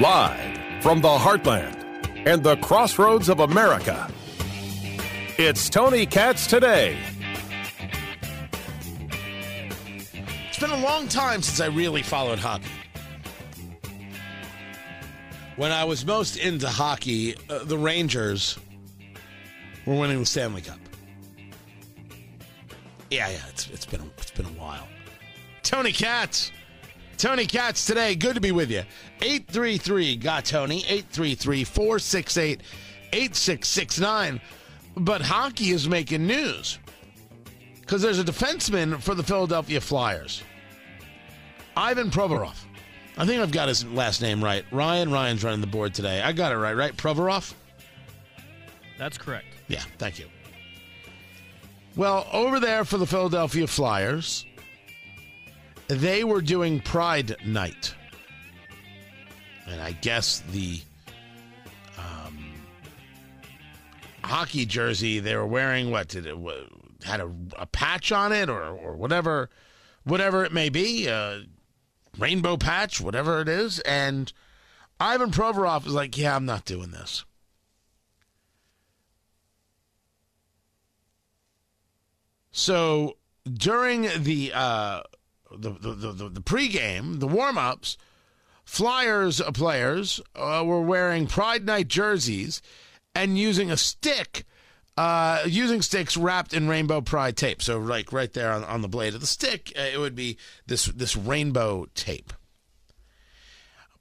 Live from the heartland and the crossroads of America, it's Tony Katz today. It's been a long time since I really followed hockey. When I was most into hockey, uh, the Rangers were winning the Stanley Cup. Yeah, yeah, it's, it's been it's been a while. Tony Katz. Tony Katz today. Good to be with you. 833 got Tony. 833 468 8669. But hockey is making news because there's a defenseman for the Philadelphia Flyers, Ivan Provorov. I think I've got his last name right. Ryan Ryan's running the board today. I got it right, right? Provorov? That's correct. Yeah, thank you. Well, over there for the Philadelphia Flyers, they were doing Pride Night. And I guess the um, hockey jersey they were wearing, what did it had a, a patch on it or, or whatever, whatever it may be, a rainbow patch, whatever it is. And Ivan Provorov is like, yeah, I'm not doing this. So during the uh, the, the, the, the pregame, the warm ups, Flyers players uh, were wearing Pride Night jerseys and using a stick, uh, using sticks wrapped in rainbow pride tape. So, like right there on, on the blade of the stick, uh, it would be this this rainbow tape.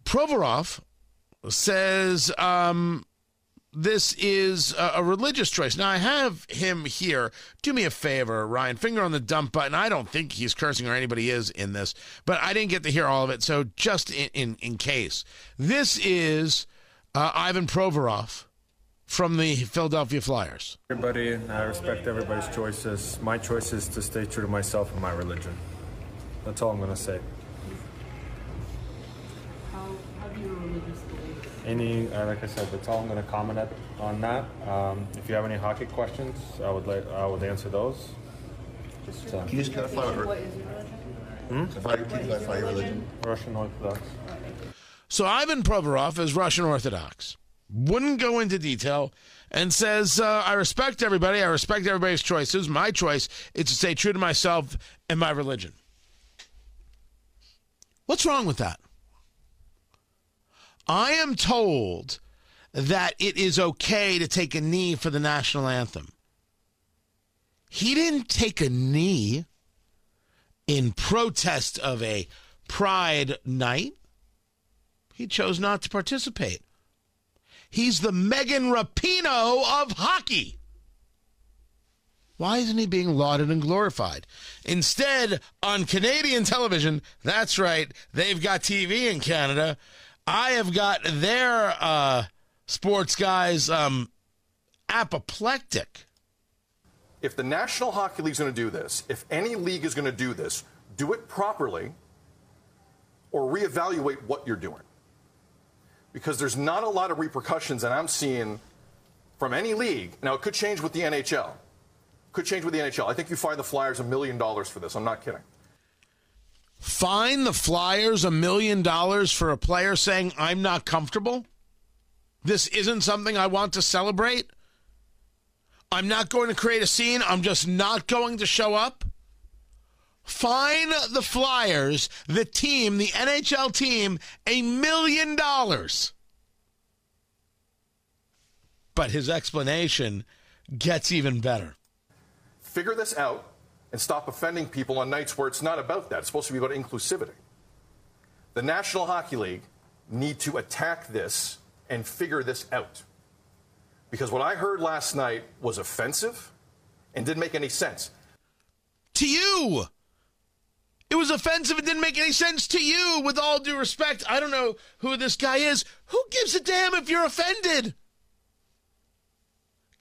Provorov says um, this is a, religious choice. Now, I have him here. Do me a favor, Ryan. Finger on the dump button. I don't think he's cursing or anybody is in this, but I didn't get to hear all of it. So, just in, in, in case, this is uh, Ivan Provorov from the Philadelphia Flyers. Everybody, I respect everybody's choices. My choice is to stay true to myself and my religion. That's all I'm going to say. Any, uh, like I said, that's all I'm going to comment at, on that. Um, if you have any hockey questions, I would like, I would answer those. Just, uh, Can you just clarify what, what is your religion? Hmm? Clarify, can you clarify your religion? Russian Orthodox. So Ivan Provorov is Russian Orthodox. Wouldn't go into detail and says, uh, I respect everybody. I respect everybody's choices. My choice is to stay true to myself and my religion. What's wrong with that? I am told that it is okay to take a knee for the national anthem. He didn't take a knee in protest of a pride night. He chose not to participate. He's the Megan Rapinoe of hockey. Why isn't he being lauded and glorified? Instead, on Canadian television, that's right, they've got TV in Canada. I have got their uh, sports guys um, apoplectic. If the National Hockey League is going to do this, if any league is going to do this, do it properly or reevaluate what you're doing. Because there's not a lot of repercussions that I'm seeing from any league. Now, it could change with the NHL. Could change with the NHL. I think you fine the Flyers a million dollars for this. I'm not kidding fine the Flyers a million dollars for a player saying, I'm not comfortable? This isn't something I want to celebrate? I'm not going to create a scene. I'm just not going to show up? Fine the Flyers, the team, the NHL team, a million dollars. But his explanation gets even better. Figure this out and stop offending people on nights where it's not about that. It's supposed to be about inclusivity. The National Hockey League need to attack this and figure this out. Because what I heard last night was offensive and didn't make any sense. To you! It was offensive and didn't make any sense to you, with all due respect. I don't know who this guy is. Who gives a damn if you're offended?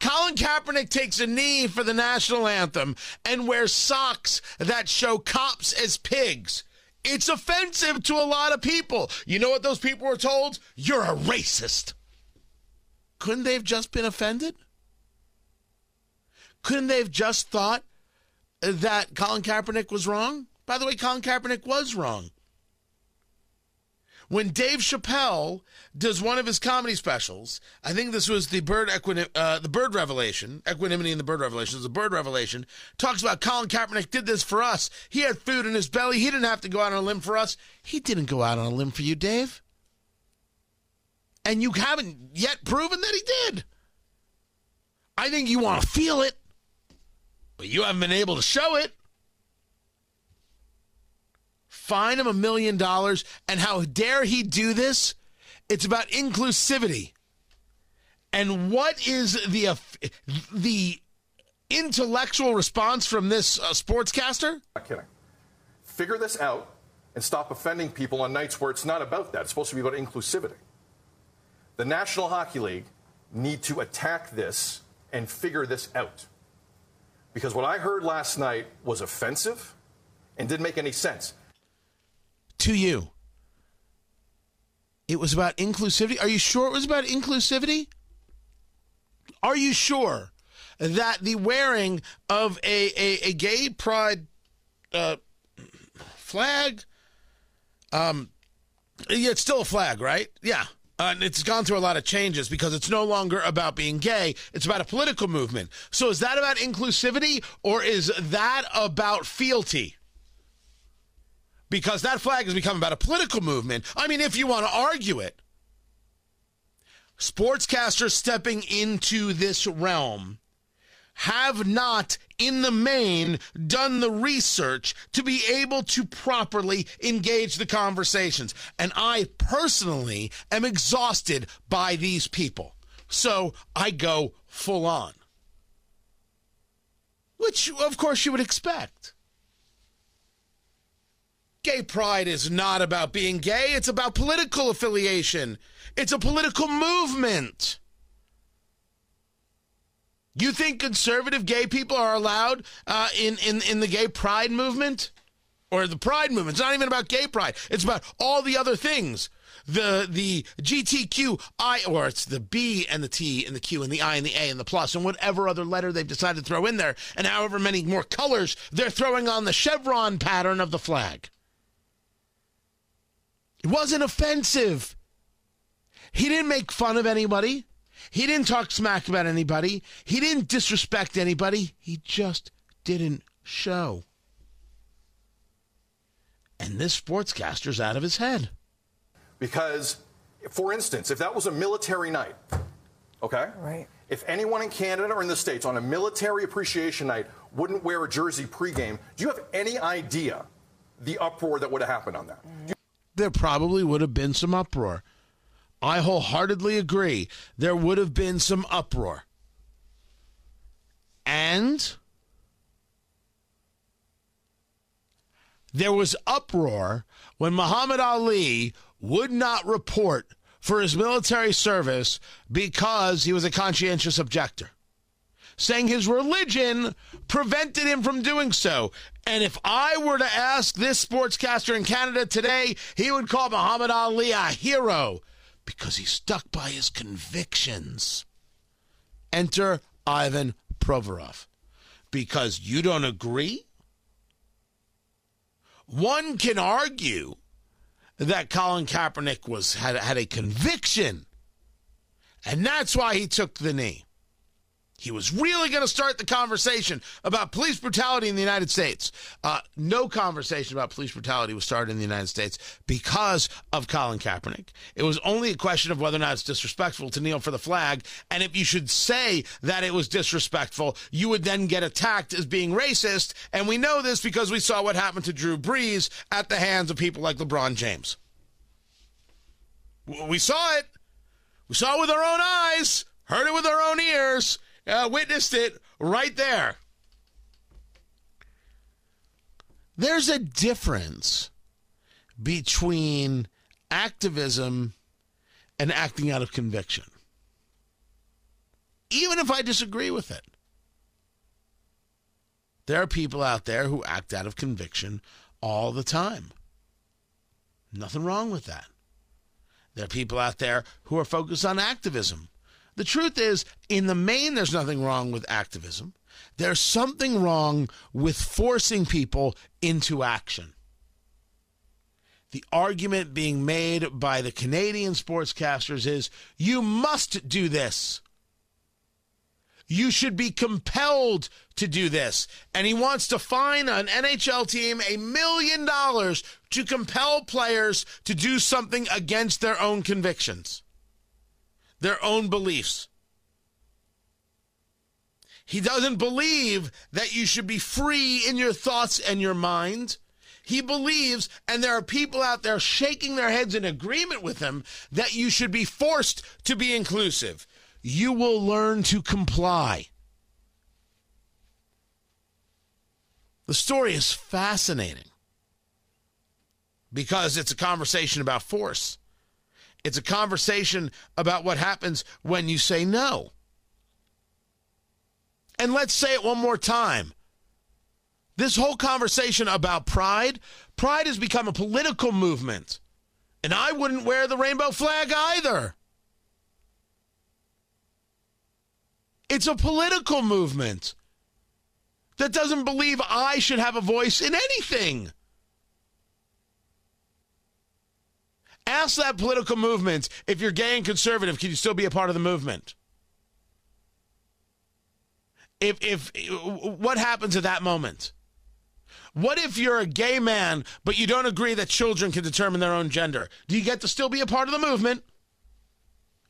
Colin Kaepernick takes a knee for the national anthem and wears socks that show cops as pigs. It's offensive to a lot of people. You know what those people were told? You're a racist. Couldn't they have just been offended? Couldn't they have just thought that Colin Kaepernick was wrong? By the way, Colin Kaepernick was wrong. When Dave Chappelle does one of his comedy specials. I think this was the bird equini- uh, the bird revelation, equanimity in the bird revelation. The bird revelation talks about Colin Kaepernick did this for us. He had food in his belly. He didn't have to go out on a limb for us. He didn't go out on a limb for you, Dave. And you haven't yet proven that he did. I think you want to feel it, but you haven't been able to show it fine him a million dollars. And how dare he do this? It's about inclusivity. And what is the uh, the intellectual response from this uh, sportscaster? Not kidding. Figure this out and stop offending people on nights where it's not about that. It's supposed to be about inclusivity. The National Hockey League need to attack this and figure this out. Because what I heard last night was offensive and didn't make any sense to you. It was about inclusivity. Are you sure it was about inclusivity? Are you sure that the wearing of a, a, a gay pride uh, flag, um, yeah, it's still a flag, right? Yeah. Uh, and it's gone through a lot of changes because it's no longer about being gay. It's about a political movement. So is that about inclusivity or is that about fealty? Because that flag has become about a political movement. I mean, if you want to argue it, sportscasters stepping into this realm have not, in the main, done the research to be able to properly engage the conversations. And I personally am exhausted by these people. So I go full on. Which, of course, you would expect. Gay pride is not about being gay, it's about political affiliation. It's a political movement. You think conservative gay people are allowed uh, in, in, in the gay pride movement? Or the pride movement? It's not even about gay pride. It's about all the other things. The the GTQI, or it's the B and the T and the Q and the I and the A and the plus and whatever other letter they've decided to throw in there, and however many more colors they're throwing on the chevron pattern of the flag. It wasn't offensive. He didn't make fun of anybody. He didn't talk smack about anybody. He didn't disrespect anybody. He just didn't show. And this sportscaster's out of his head. Because, for instance, if that was a military night, okay? Right. If anyone in Canada or in the States on a military appreciation night wouldn't wear a jersey pregame, do you have any idea the uproar that would have happened on that? Mm-hmm there probably would have been some uproar. I wholeheartedly agree. There would have been some uproar. And there was uproar when Muhammad Ali would not report for his military service because he was a conscientious objector saying his religion prevented him from doing so. And if I were to ask this sportscaster in Canada today, he would call Muhammad Ali a hero because he stuck by his convictions. Enter Ivan Provorov. Because you don't agree? One can argue that Colin Kaepernick was had, had a conviction, and that's why he took the knee. He was really going to start the conversation about police brutality in the United States. Uh, no conversation about police brutality was started in the United States because of Colin Kaepernick. It was only a question of whether or not it's disrespectful to kneel for the flag. And if you should say that it was disrespectful, you would then get attacked as being racist. And we know this because we saw what happened to Drew Brees at the hands of people like LeBron James. We saw it. We saw it with our own eyes, heard it with our own ears uh, witnessed it right there. There's a difference between activism and acting out of conviction. Even if I disagree with it, there are people out there who act out of conviction all the time. Nothing wrong with that. There are people out there who are focused on activism the truth is, in the main, there's nothing wrong with activism. There's something wrong with forcing people into action. The argument being made by the Canadian sportscasters is you must do this. You should be compelled to do this. And he wants to fine an NHL team a million dollars to compel players to do something against their own convictions, their own beliefs. He doesn't believe that you should be free in your thoughts and your mind. He believes, and there are people out there shaking their heads in agreement with him, that you should be forced to be inclusive you will learn to comply. The story is fascinating because it's a conversation about force. It's a conversation about what happens when you say no. And let's say it one more time. This whole conversation about pride, pride has become a political movement. And I wouldn't wear the rainbow flag either. It's a political movement that doesn't believe I should have a voice in anything. Ask that political movement if you're gay and conservative, can you still be a part of the movement? If if what happens at that moment? What if you're a gay man but you don't agree that children can determine their own gender? Do you get to still be a part of the movement?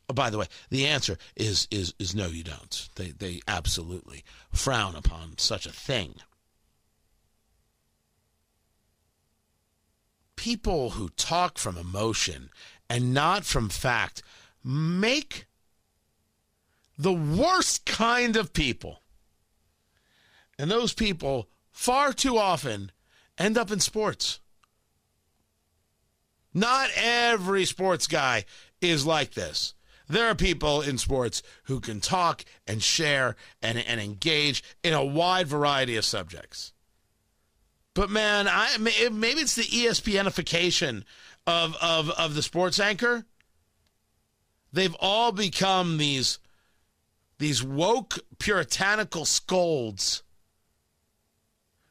Oh, by the way, the answer is is is no, you don't. They they absolutely frown upon such a thing. People who talk from emotion and not from fact make the worst kind of people. And those people far too often end up in sports. Not every sports guy is like this. There are people in sports who can talk and share and, and engage in a wide variety of subjects. But man, I maybe it's the ESPNification of, of, of the sports anchor. They've all become these these woke puritanical scolds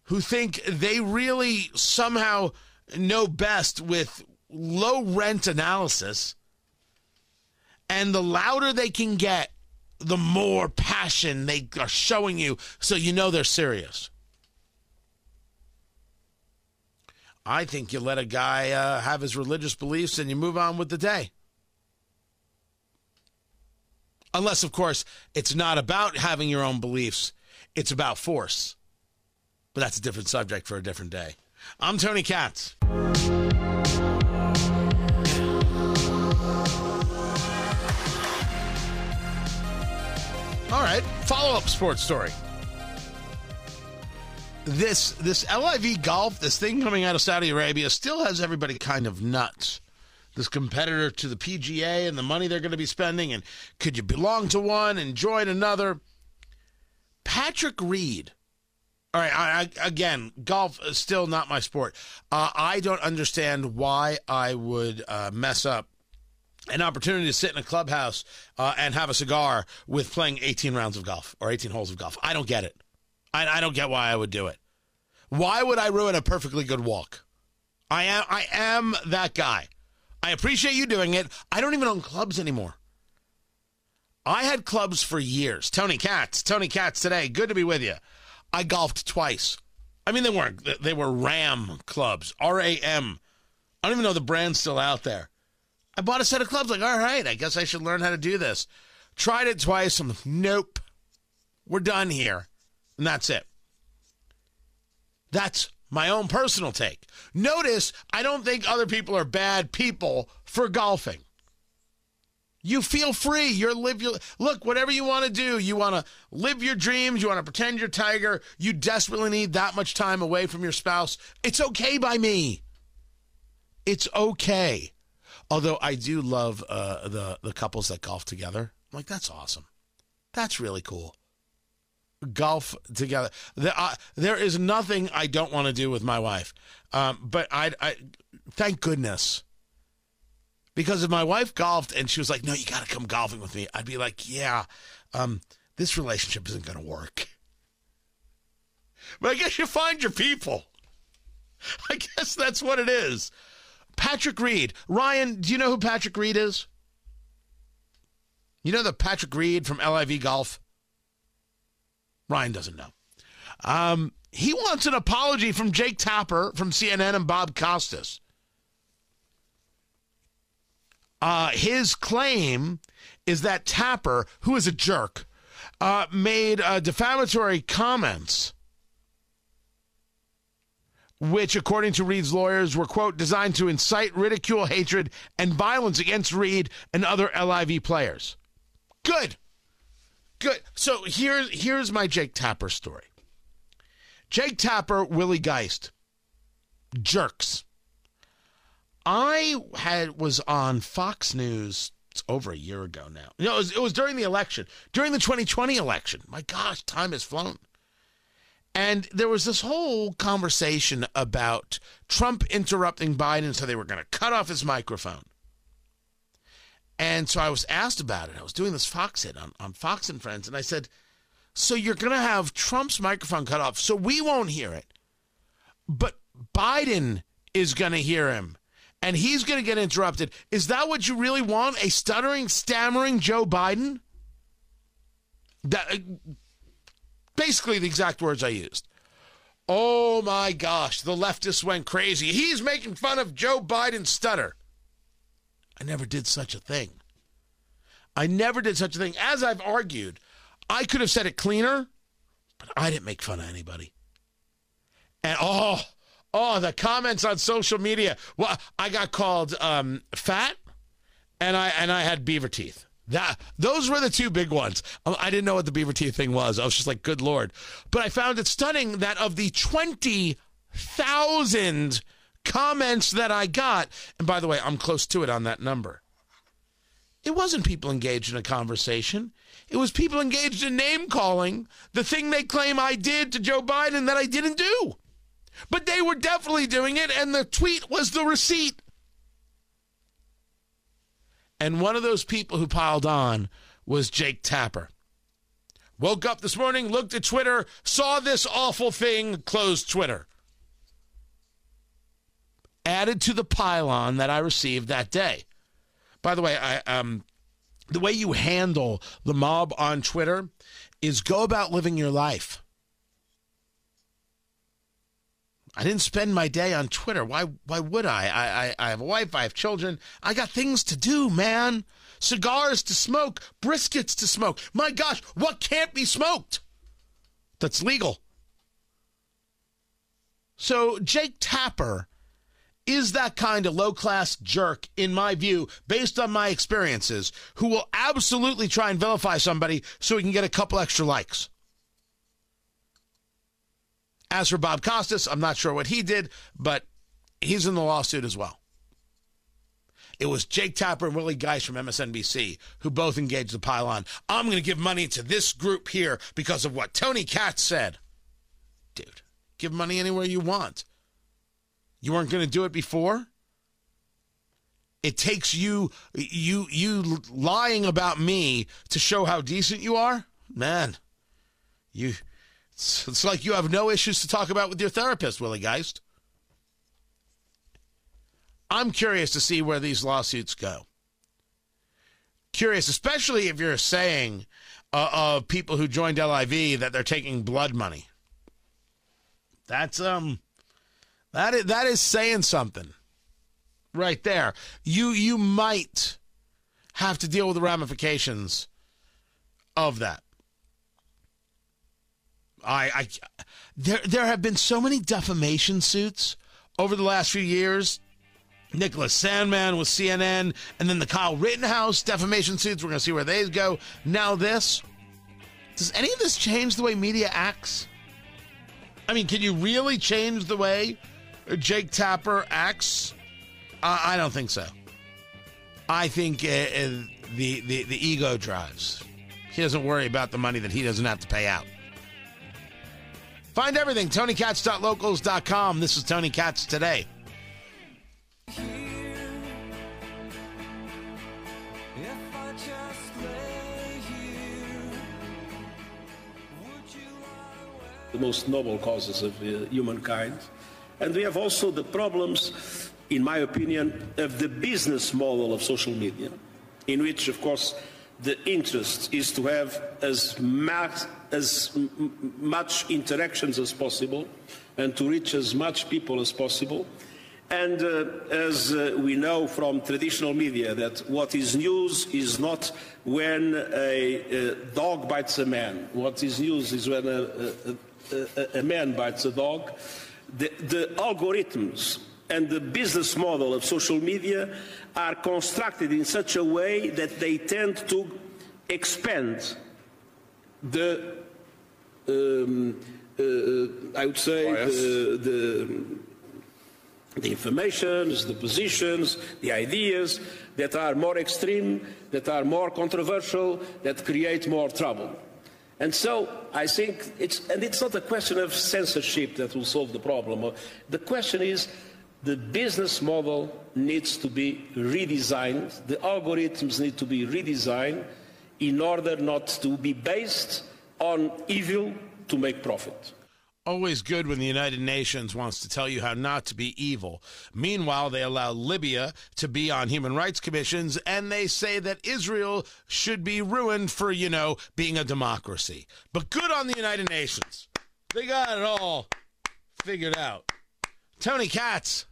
who think they really somehow know best with low rent analysis and the louder they can get, the more passion they are showing you so you know they're serious. I think you let a guy uh, have his religious beliefs and you move on with the day. Unless, of course, it's not about having your own beliefs, it's about force. But that's a different subject for a different day. I'm Tony Katz. All right, follow up sports story. This this LIV golf, this thing coming out of Saudi Arabia, still has everybody kind of nuts. This competitor to the PGA and the money they're going to be spending, and could you belong to one and join another? Patrick Reed. All right, I, I, again, golf is still not my sport. Uh, I don't understand why I would uh, mess up an opportunity to sit in a clubhouse uh, and have a cigar with playing 18 rounds of golf or 18 holes of golf. I don't get it. I, I don't get why I would do it. Why would I ruin a perfectly good walk? I am I am that guy. I appreciate you doing it. I don't even own clubs anymore. I had clubs for years. Tony Katz, Tony Katz today. Good to be with you. I golfed twice. I mean, they weren't. They were Ram clubs. R A M. I don't even know the brand's still out there. I bought a set of clubs. Like, all right, I guess I should learn how to do this. Tried it twice. I'm nope. We're done here. And that's it. That's my own personal take. Notice I don't think other people are bad people for golfing. You feel free. You're live your look, whatever you want to do. You want to live your dreams, you want to pretend you're tiger, you desperately need that much time away from your spouse. It's okay by me. It's okay. Although I do love uh, the the couples that golf together. I'm like that's awesome. That's really cool. Golf together. There, uh, there is nothing I don't want to do with my wife. Um, but I, I, thank goodness. Because if my wife golfed and she was like, "No, you got to come golfing with me," I'd be like, "Yeah, um, this relationship isn't going to work." But I guess you find your people. I guess that's what it is. Patrick Reed. Ryan, do you know who Patrick Reed is? You know the Patrick Reed from LIV Golf? Ryan doesn't know. Um, he wants an apology from Jake Tapper from CNN and Bob Costas. Uh, his claim is that Tapper, who is a jerk, uh, made uh, defamatory comments, which, according to Reed's lawyers, were, quote, designed to incite ridicule, hatred, and violence against Reed and other LIV players. Good. Good. So here's here's my Jake Tapper story. Jake Tapper, Willie Geist, jerks. I had was on Fox News it's over a year ago now. Know, it was, it was during the election, during the 2020 election. My gosh, time has flown. And there was this whole conversation about Trump interrupting Biden, so they were going to cut off his microphone. And so I was asked about it. I was doing this Fox hit on, on Fox and Friends, and I said, So you're going to have Trump's microphone cut off, so we won't hear it. But Biden is going to hear him and he's going to get interrupted. Is that what you really want? A stuttering, stammering Joe Biden? That uh, basically the exact words I used. Oh my gosh, the leftists went crazy. He's making fun of Joe Biden's stutter. I never did such a thing. I never did such a thing. As I've argued, I could have said it cleaner, but I didn't make fun of anybody. And oh, Oh, the comments on social media. Well, I got called um, fat, and I and I had beaver teeth. That those were the two big ones. Um, I didn't know what the beaver teeth thing was. I was just like, good lord. But I found it stunning that of the twenty thousand comments that I got, and by the way, I'm close to it on that number. It wasn't people engaged in a conversation. It was people engaged in name calling the thing they claim I did to Joe Biden that I didn't do. But they were definitely doing it, and the tweet was the receipt. And one of those people who piled on was Jake Tapper. Woke up this morning, looked at Twitter, saw this awful thing, closed Twitter. Added to the pile-on that I received that day. By the way, I um the way you handle the mob on Twitter is go about living your life. I didn't spend my day on Twitter. Why? Why would I? I, I? I have a wife. I have children. I got things to do, man. Cigars to smoke, briskets to smoke. My gosh, what can't be smoked? That's legal. So Jake Tapper is that kind of low class jerk, in my view, based on my experiences, who will absolutely try and vilify somebody so he can get a couple extra likes. As for Bob Costas, I'm not sure what he did, but he's in the lawsuit as well. It was Jake Tapper and Willie Geist from MSNBC who both engaged the pile-on. I'm going to give money to this group here because of what Tony Katz said. Dude, give money anywhere you want. You weren't going to do it before? It takes you you you lying about me to show how decent you are? Man, you it's, like you have no issues to talk about with your therapist, Willie Geist. I'm curious to see where these lawsuits go. Curious, especially if you're saying uh, of people who joined LIV that they're taking blood money. That's um, that is that is saying something, right there. You you might have to deal with the ramifications of that. I, I there there have been so many defamation suits over the last few years. Nicholas Sandmann with CNN, and then the Kyle Rittenhouse defamation suits. We're going to see where they go. Now this. Does any of this change the way media acts? I mean, can you really change the way Jake Tapper acts? I don't think so. I think uh, uh, the, the the ego drives. He doesn't worry about the money that he doesn't have to pay out. Find everything, TonyKatz.locals.com. This is Tony Katz today. The most noble causes of uh, humankind. And we have also the problems in my opinion, of the business model of social media, in which, of course, the interest is to have as, max, as much interactions as possible and to reach as much people as possible. And uh, as uh, we know from traditional media, that what is news is not when a, a dog bites a man. What is news is when a, a, a man bites a dog. The, the algorithms and the business model of social media are constructed in such a way that they tend to expand the, um, uh, I would say, the, the, the informations, the positions, the ideas that are more extreme, that are more controversial, that create more trouble. And so I think it's, and it's not a question of censorship that will solve the problem. The question is the business model needs to be redesigned, the algorithms need to be redesigned in order not to be based on evil to make profit. Always good when the United Nations wants to tell you how not to be evil. Meanwhile, they allow Libya to be on human rights commissions and they say that Israel should be ruined for, you know, being a democracy. But good on the United Nations. They got it all figured out. Tony Katz.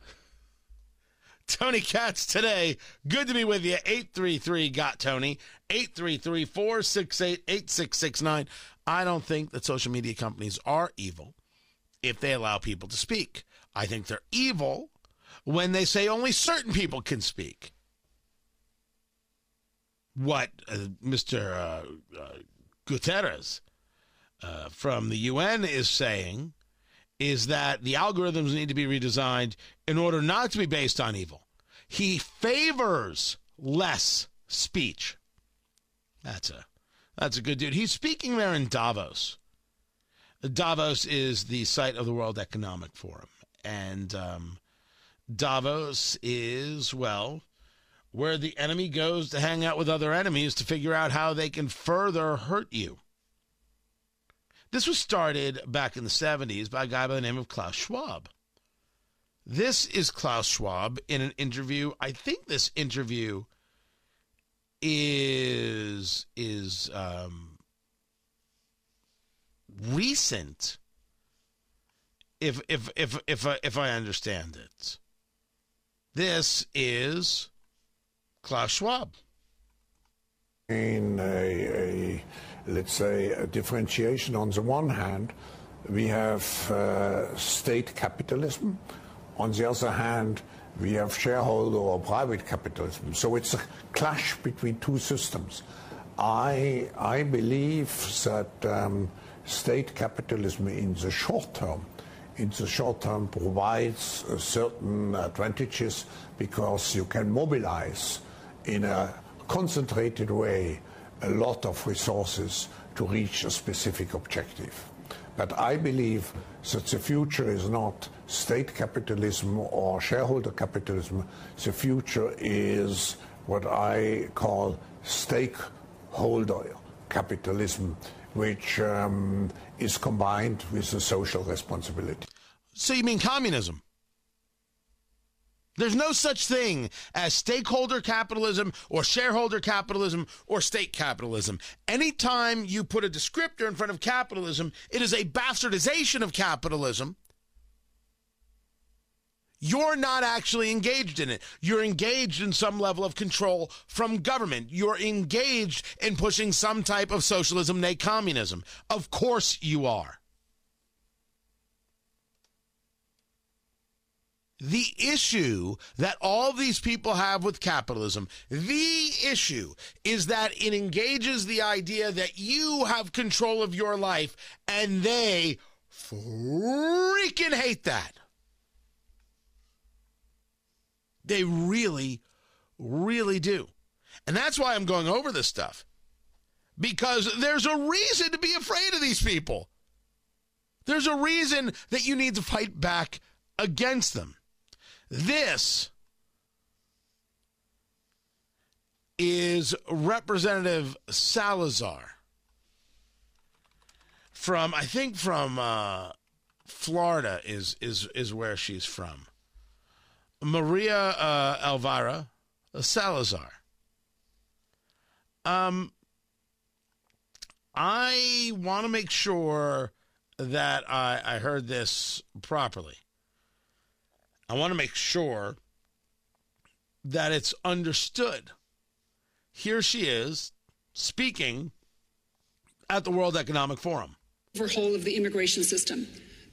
Tony Katz today. Good to be with you. 833 got Tony. 833 468 8669. I don't think that social media companies are evil if they allow people to speak. I think they're evil when they say only certain people can speak. What uh, Mr. Uh, uh, Guterres uh, from the UN is saying is that the algorithms need to be redesigned in order not to be based on evil. He favors less speech. That's a that's a good dude. He's speaking there in Davos. Davos is the site of the World Economic Forum, and um, Davos is well where the enemy goes to hang out with other enemies to figure out how they can further hurt you. This was started back in the 70s by a guy by the name of Klaus Schwab. This is Klaus Schwab in an interview. I think this interview is is um, recent. If if if if I, if I understand it, this is Klaus Schwab. In a, a let's say, a differentiation. On the one hand, we have uh, state capitalism. On the other hand, we have shareholder or private capitalism. So it's a clash between two systems. I, I believe that um, state capitalism in the short term, in the short term provides certain advantages because you can mobilize in a concentrated way a lot of resources to reach a specific objective. But I believe that the future is not state capitalism or shareholder capitalism. The future is what I call stakeholder capitalism, which um, is combined with a social responsibility. So you mean communism? There's no such thing as stakeholder capitalism or shareholder capitalism or state capitalism. Anytime you put a descriptor in front of capitalism, it is a bastardization of capitalism. You're not actually engaged in it. You're engaged in some level of control from government. You're engaged in pushing some type of socialism, nay, communism. Of course you are. the issue that all these people have with capitalism, the issue is that it engages the idea that you have control of your life and they freaking hate that. They really, really do. And that's why I'm going over this stuff. Because there's a reason to be afraid of these people. There's a reason that you need to fight back against them. This is Representative Salazar from I think from uh, Florida is is is where she's from. Maria uh, Elvira Salazar. Um, I want to make sure that I, I heard this properly. I want to make sure that it's understood. Here she is speaking at the World Economic Forum. Overhaul of the immigration system.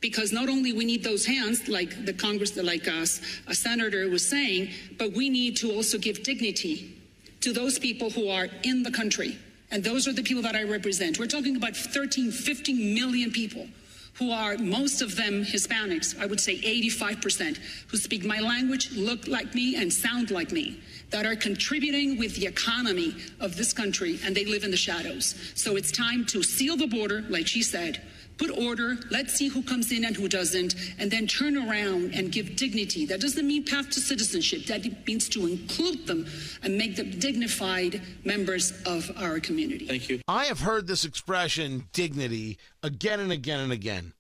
Because not only we need those hands, like the Congress, like us, a senator was saying, but we need to also give dignity to those people who are in the country. And those are the people that I represent. We're talking about 13, 15 million people who are most of them Hispanics, I would say 85%, who speak my language, look like me, and sound like me, that are contributing with the economy of this country, and they live in the shadows. So it's time to seal the border, like she said, put order, let's see who comes in and who doesn't, and then turn around and give dignity. That doesn't mean path to citizenship, that means to include them and make them dignified members of our community. Thank you. I have heard this expression, dignity, again and again and again.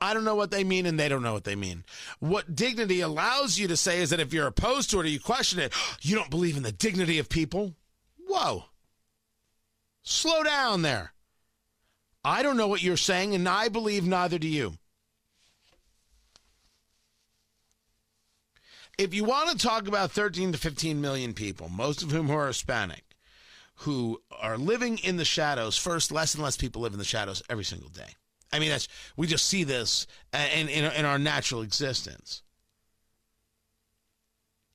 I don't know what they mean, and they don't know what they mean. What dignity allows you to say is that if you're opposed to it or you question it, you don't believe in the dignity of people. Whoa. Slow down there. I don't know what you're saying, and I believe neither do you. If you want to talk about 13 to 15 million people, most of whom are Hispanic, who are living in the shadows, first, less and less people live in the shadows every single day. I mean, that's we just see this in, in, in our natural existence.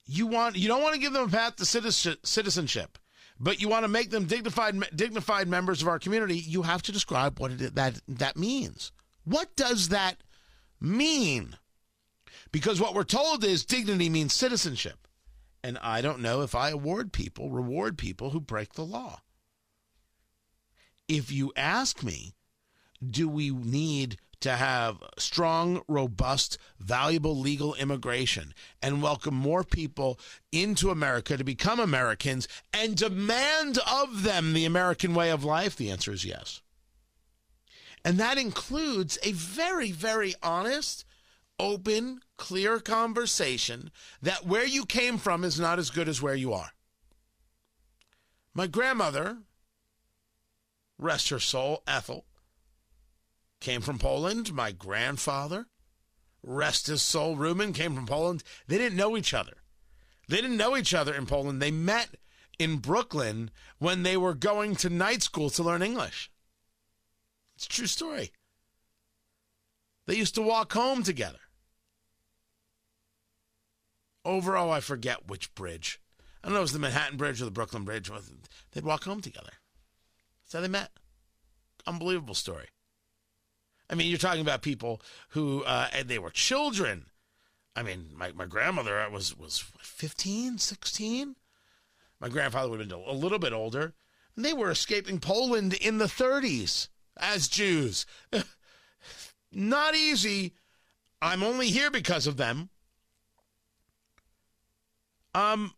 You want you don't want to give them a path to citizenship but you want to make them dignified dignified members of our community, you have to describe what it, that that means. What does that mean? Because what we're told is dignity means citizenship. And I don't know if I award people, reward people who break the law. If you ask me, do we need to have strong, robust, valuable legal immigration and welcome more people into America to become Americans and demand of them the American way of life? The answer is yes. And that includes a very, very honest, open, clear conversation that where you came from is not as good as where you are. My grandmother, rest her soul, Ethel, came from Poland. My grandfather, rest his soul, Reuben, came from Poland. They didn't know each other. They didn't know each other in Poland. They met in Brooklyn when they were going to night school to learn English. It's a true story. They used to walk home together. Over, oh, I forget which bridge. I don't know if it was the Manhattan Bridge or the Brooklyn Bridge. They'd walk home together. That's how they met. Unbelievable story. I mean, you're talking about people who uh, they were children. I mean, my, my grandmother was was 15, 16. My grandfather would have been a little bit older. And they were escaping Poland in the 30s as Jews. Not easy. I'm only here because of them. Um,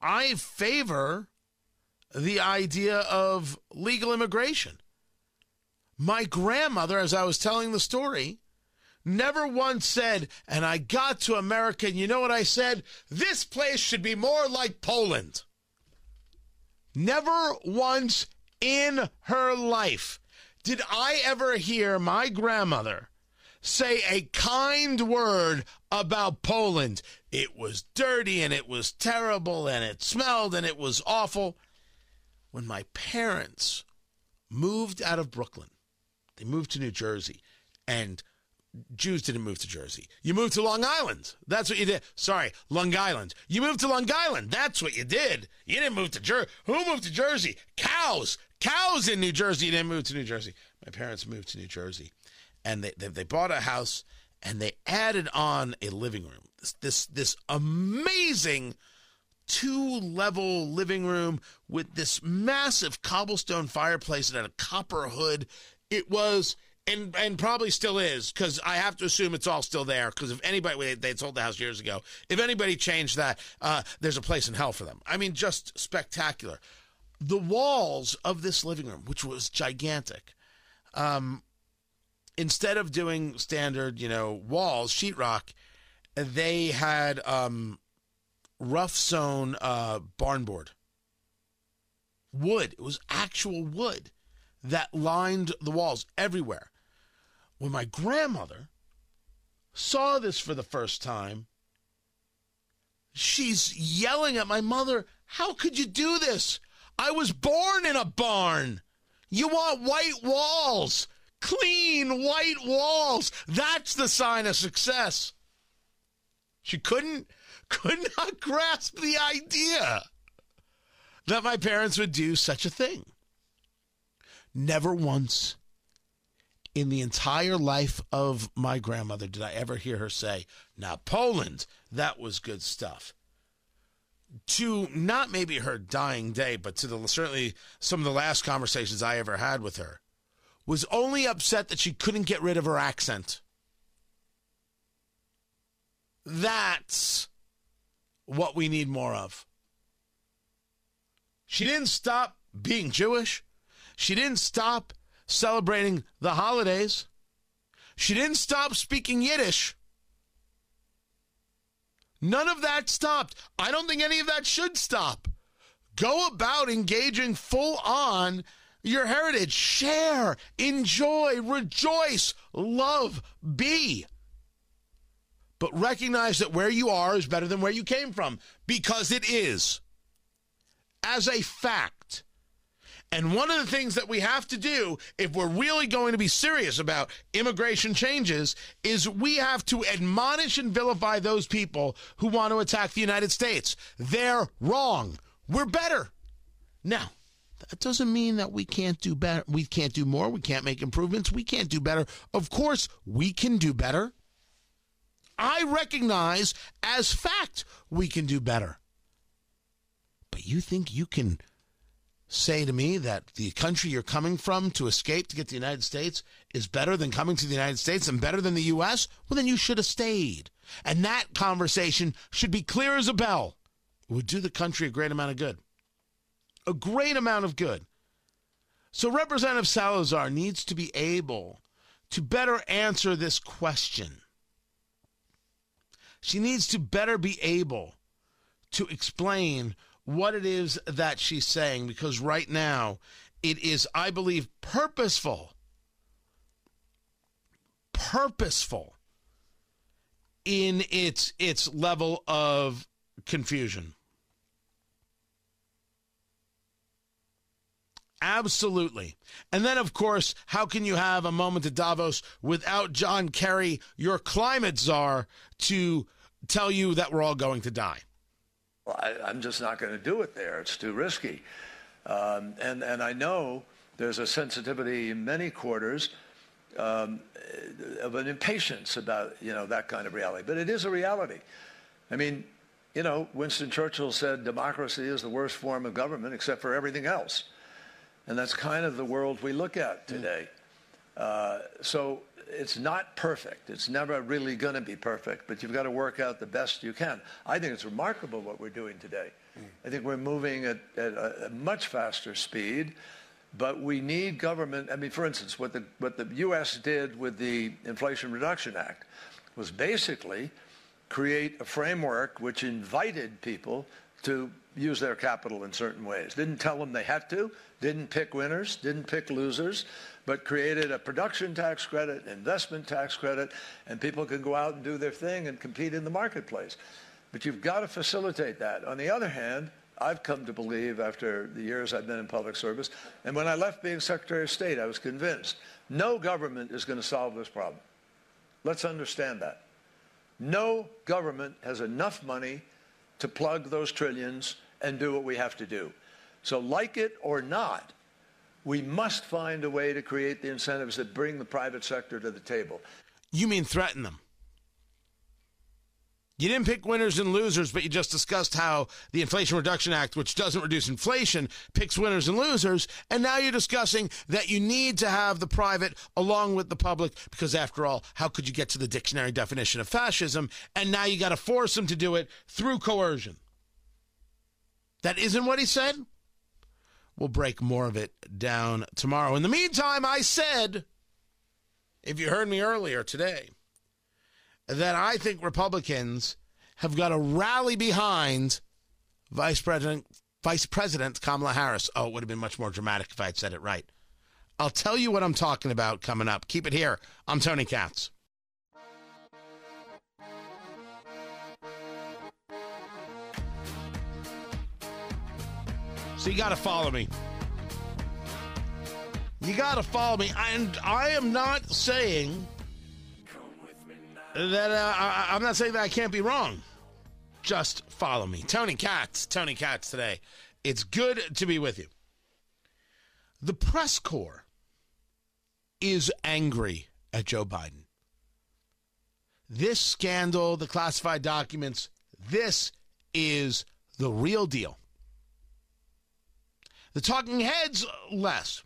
I favor the idea of legal immigration. My grandmother, as I was telling the story, never once said, and I got to America, and you know what I said? This place should be more like Poland. Never once in her life did I ever hear my grandmother say a kind word about Poland. It was dirty and it was terrible and it smelled and it was awful. When my parents moved out of Brooklyn, they moved to New Jersey, and Jews didn't move to Jersey. You moved to Long Island. That's what you did. Sorry, Long Island. You moved to Long Island. That's what you did. You didn't move to Jersey. Who moved to Jersey? Cows. Cows in New Jersey. You didn't move to New Jersey. My parents moved to New Jersey, and they they, they bought a house and they added on a living room. This this this amazing two level living room with this massive cobblestone fireplace and a copper hood it was and and probably still is because I have to assume it's all still there. Because if anybody they sold the house years ago, if anybody changed that, uh, there's a place in hell for them. I mean, just spectacular. The walls of this living room, which was gigantic, um, instead of doing standard, you know, walls, sheetrock, they had um, rough sewn uh, barn board. Wood. It was actual wood that lined the walls everywhere. When my grandmother saw this for the first time, she's yelling at my mother, How could you do this? I was born in a barn. You want white walls, clean white walls. That's the sign of success. She couldn't, could not grasp the idea that my parents would do such a thing. Never once in the entire life of my grandmother did I ever hear her say, Now, Poland, that was good stuff. To not maybe her dying day, but to the certainly some of the last conversations I ever had with her, was only upset that she couldn't get rid of her accent. That's what we need more of. She didn't stop being Jewish. She didn't stop celebrating the holidays. She didn't stop speaking Yiddish. None of that stopped. I don't think any of that should stop. Go about engaging full on your heritage. Share, enjoy, rejoice, love, be. But recognize that where you are is better than where you came from because it is. As a fact, and one of the things that we have to do if we're really going to be serious about immigration changes is we have to admonish and vilify those people who want to attack the United States. They're wrong. We're better. Now, that doesn't mean that we can't do better. We can't do more. We can't make improvements. We can't do better. Of course, we can do better. I recognize as fact we can do better. But you think you can say to me that the country you're coming from to escape to get to the United States is better than coming to the United States and better than the U.S., well, then you should have stayed. And that conversation should be clear as a bell. It would do the country a great amount of good. A great amount of good. So Representative Salazar needs to be able to better answer this question. She needs to better be able to explain what it is that she's saying because right now it is, I believe, purposeful. Purposeful in its its level of confusion. Absolutely. And then, of course, how can you have a moment at Davos without John Kerry, your climate czar, to tell you that we're all going to die? Well, I, am just not going to do it there. It's too risky. Um, and, and I know there's a sensitivity in many quarters um, of an impatience about, you know, that kind of reality. But it is a reality. I mean, you know, Winston Churchill said democracy is the worst form of government except for everything else. And that's kind of the world we look at today. Uh, so it's not perfect. It's never really going to be perfect, but you've got to work out the best you can. I think it's remarkable what we're doing today. Mm. I think we're moving at, at a, a, much faster speed, but we need government. I mean, for instance, what the, what the U.S. did with the Inflation Reduction Act was basically create a framework which invited people to use their capital in certain ways. Didn't tell them they had to, didn't pick winners, didn't pick losers, but created a production tax credit, investment tax credit, and people can go out and do their thing and compete in the marketplace. But you've got to facilitate that. On the other hand, I've come to believe after the years I've been in public service, and when I left being Secretary of State, I was convinced no government is going to solve this problem. Let's understand that. No government has enough money to plug those trillions and do what we have to do. So, like it or not, we must find a way to create the incentives that bring the private sector to the table. You mean threaten them? You didn't pick winners and losers, but you just discussed how the Inflation Reduction Act, which doesn't reduce inflation, picks winners and losers. And now you're discussing that you need to have the private along with the public, because after all, how could you get to the dictionary definition of fascism? And now you got to force them to do it through coercion. That isn't what he said? We'll break more of it down tomorrow. In the meantime, I said, if you heard me earlier today, that I think Republicans have got to rally behind Vice President Vice President Kamala Harris. Oh, it would have been much more dramatic if I had said it right. I'll tell you what I'm talking about coming up. Keep it here. I'm Tony Katz. So you got to follow me. You got to follow me. And I am not saying that uh, I, I'm not saying that I can't be wrong. Just follow me. Tony Katz, Tony Katz today. It's good to be with you. The press corps is angry at Joe Biden. This scandal, the classified documents, this is the real deal. The talking heads, less.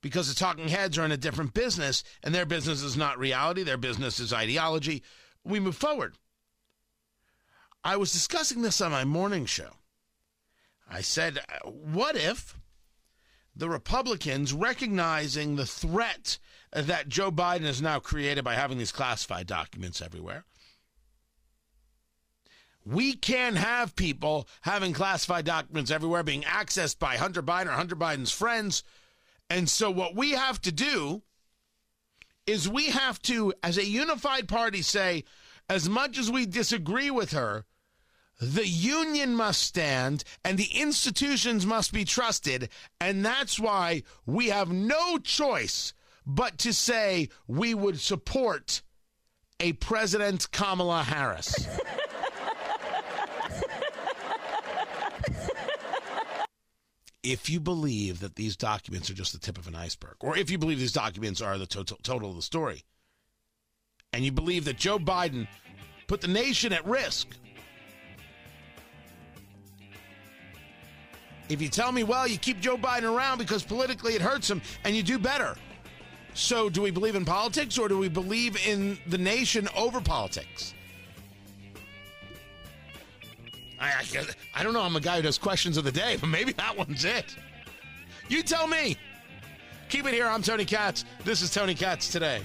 Because the talking heads are in a different business, and their business is not reality, their business is ideology. We move forward. I was discussing this on my morning show. I said, what if the Republicans, recognizing the threat that Joe Biden has now created by having these classified documents everywhere, we can have people having classified documents everywhere being accessed by Hunter Biden or Hunter Biden's friends. And so, what we have to do is we have to, as a unified party, say, as much as we disagree with her, the union must stand and the institutions must be trusted. And that's why we have no choice but to say we would support a President Kamala Harris. if you believe that these documents are just the tip of an iceberg, or if you believe these documents are the total, total of the story, and you believe that Joe Biden put the nation at risk, if you tell me, well, you keep Joe Biden around because politically it hurts him and you do better. So, do we believe in politics or do we believe in the nation over politics? I, I, I, don't know. I'm a guy who does questions of the day, but maybe that one's it. You tell me. Keep it here. I'm Tony Katz. This is Tony Katz today.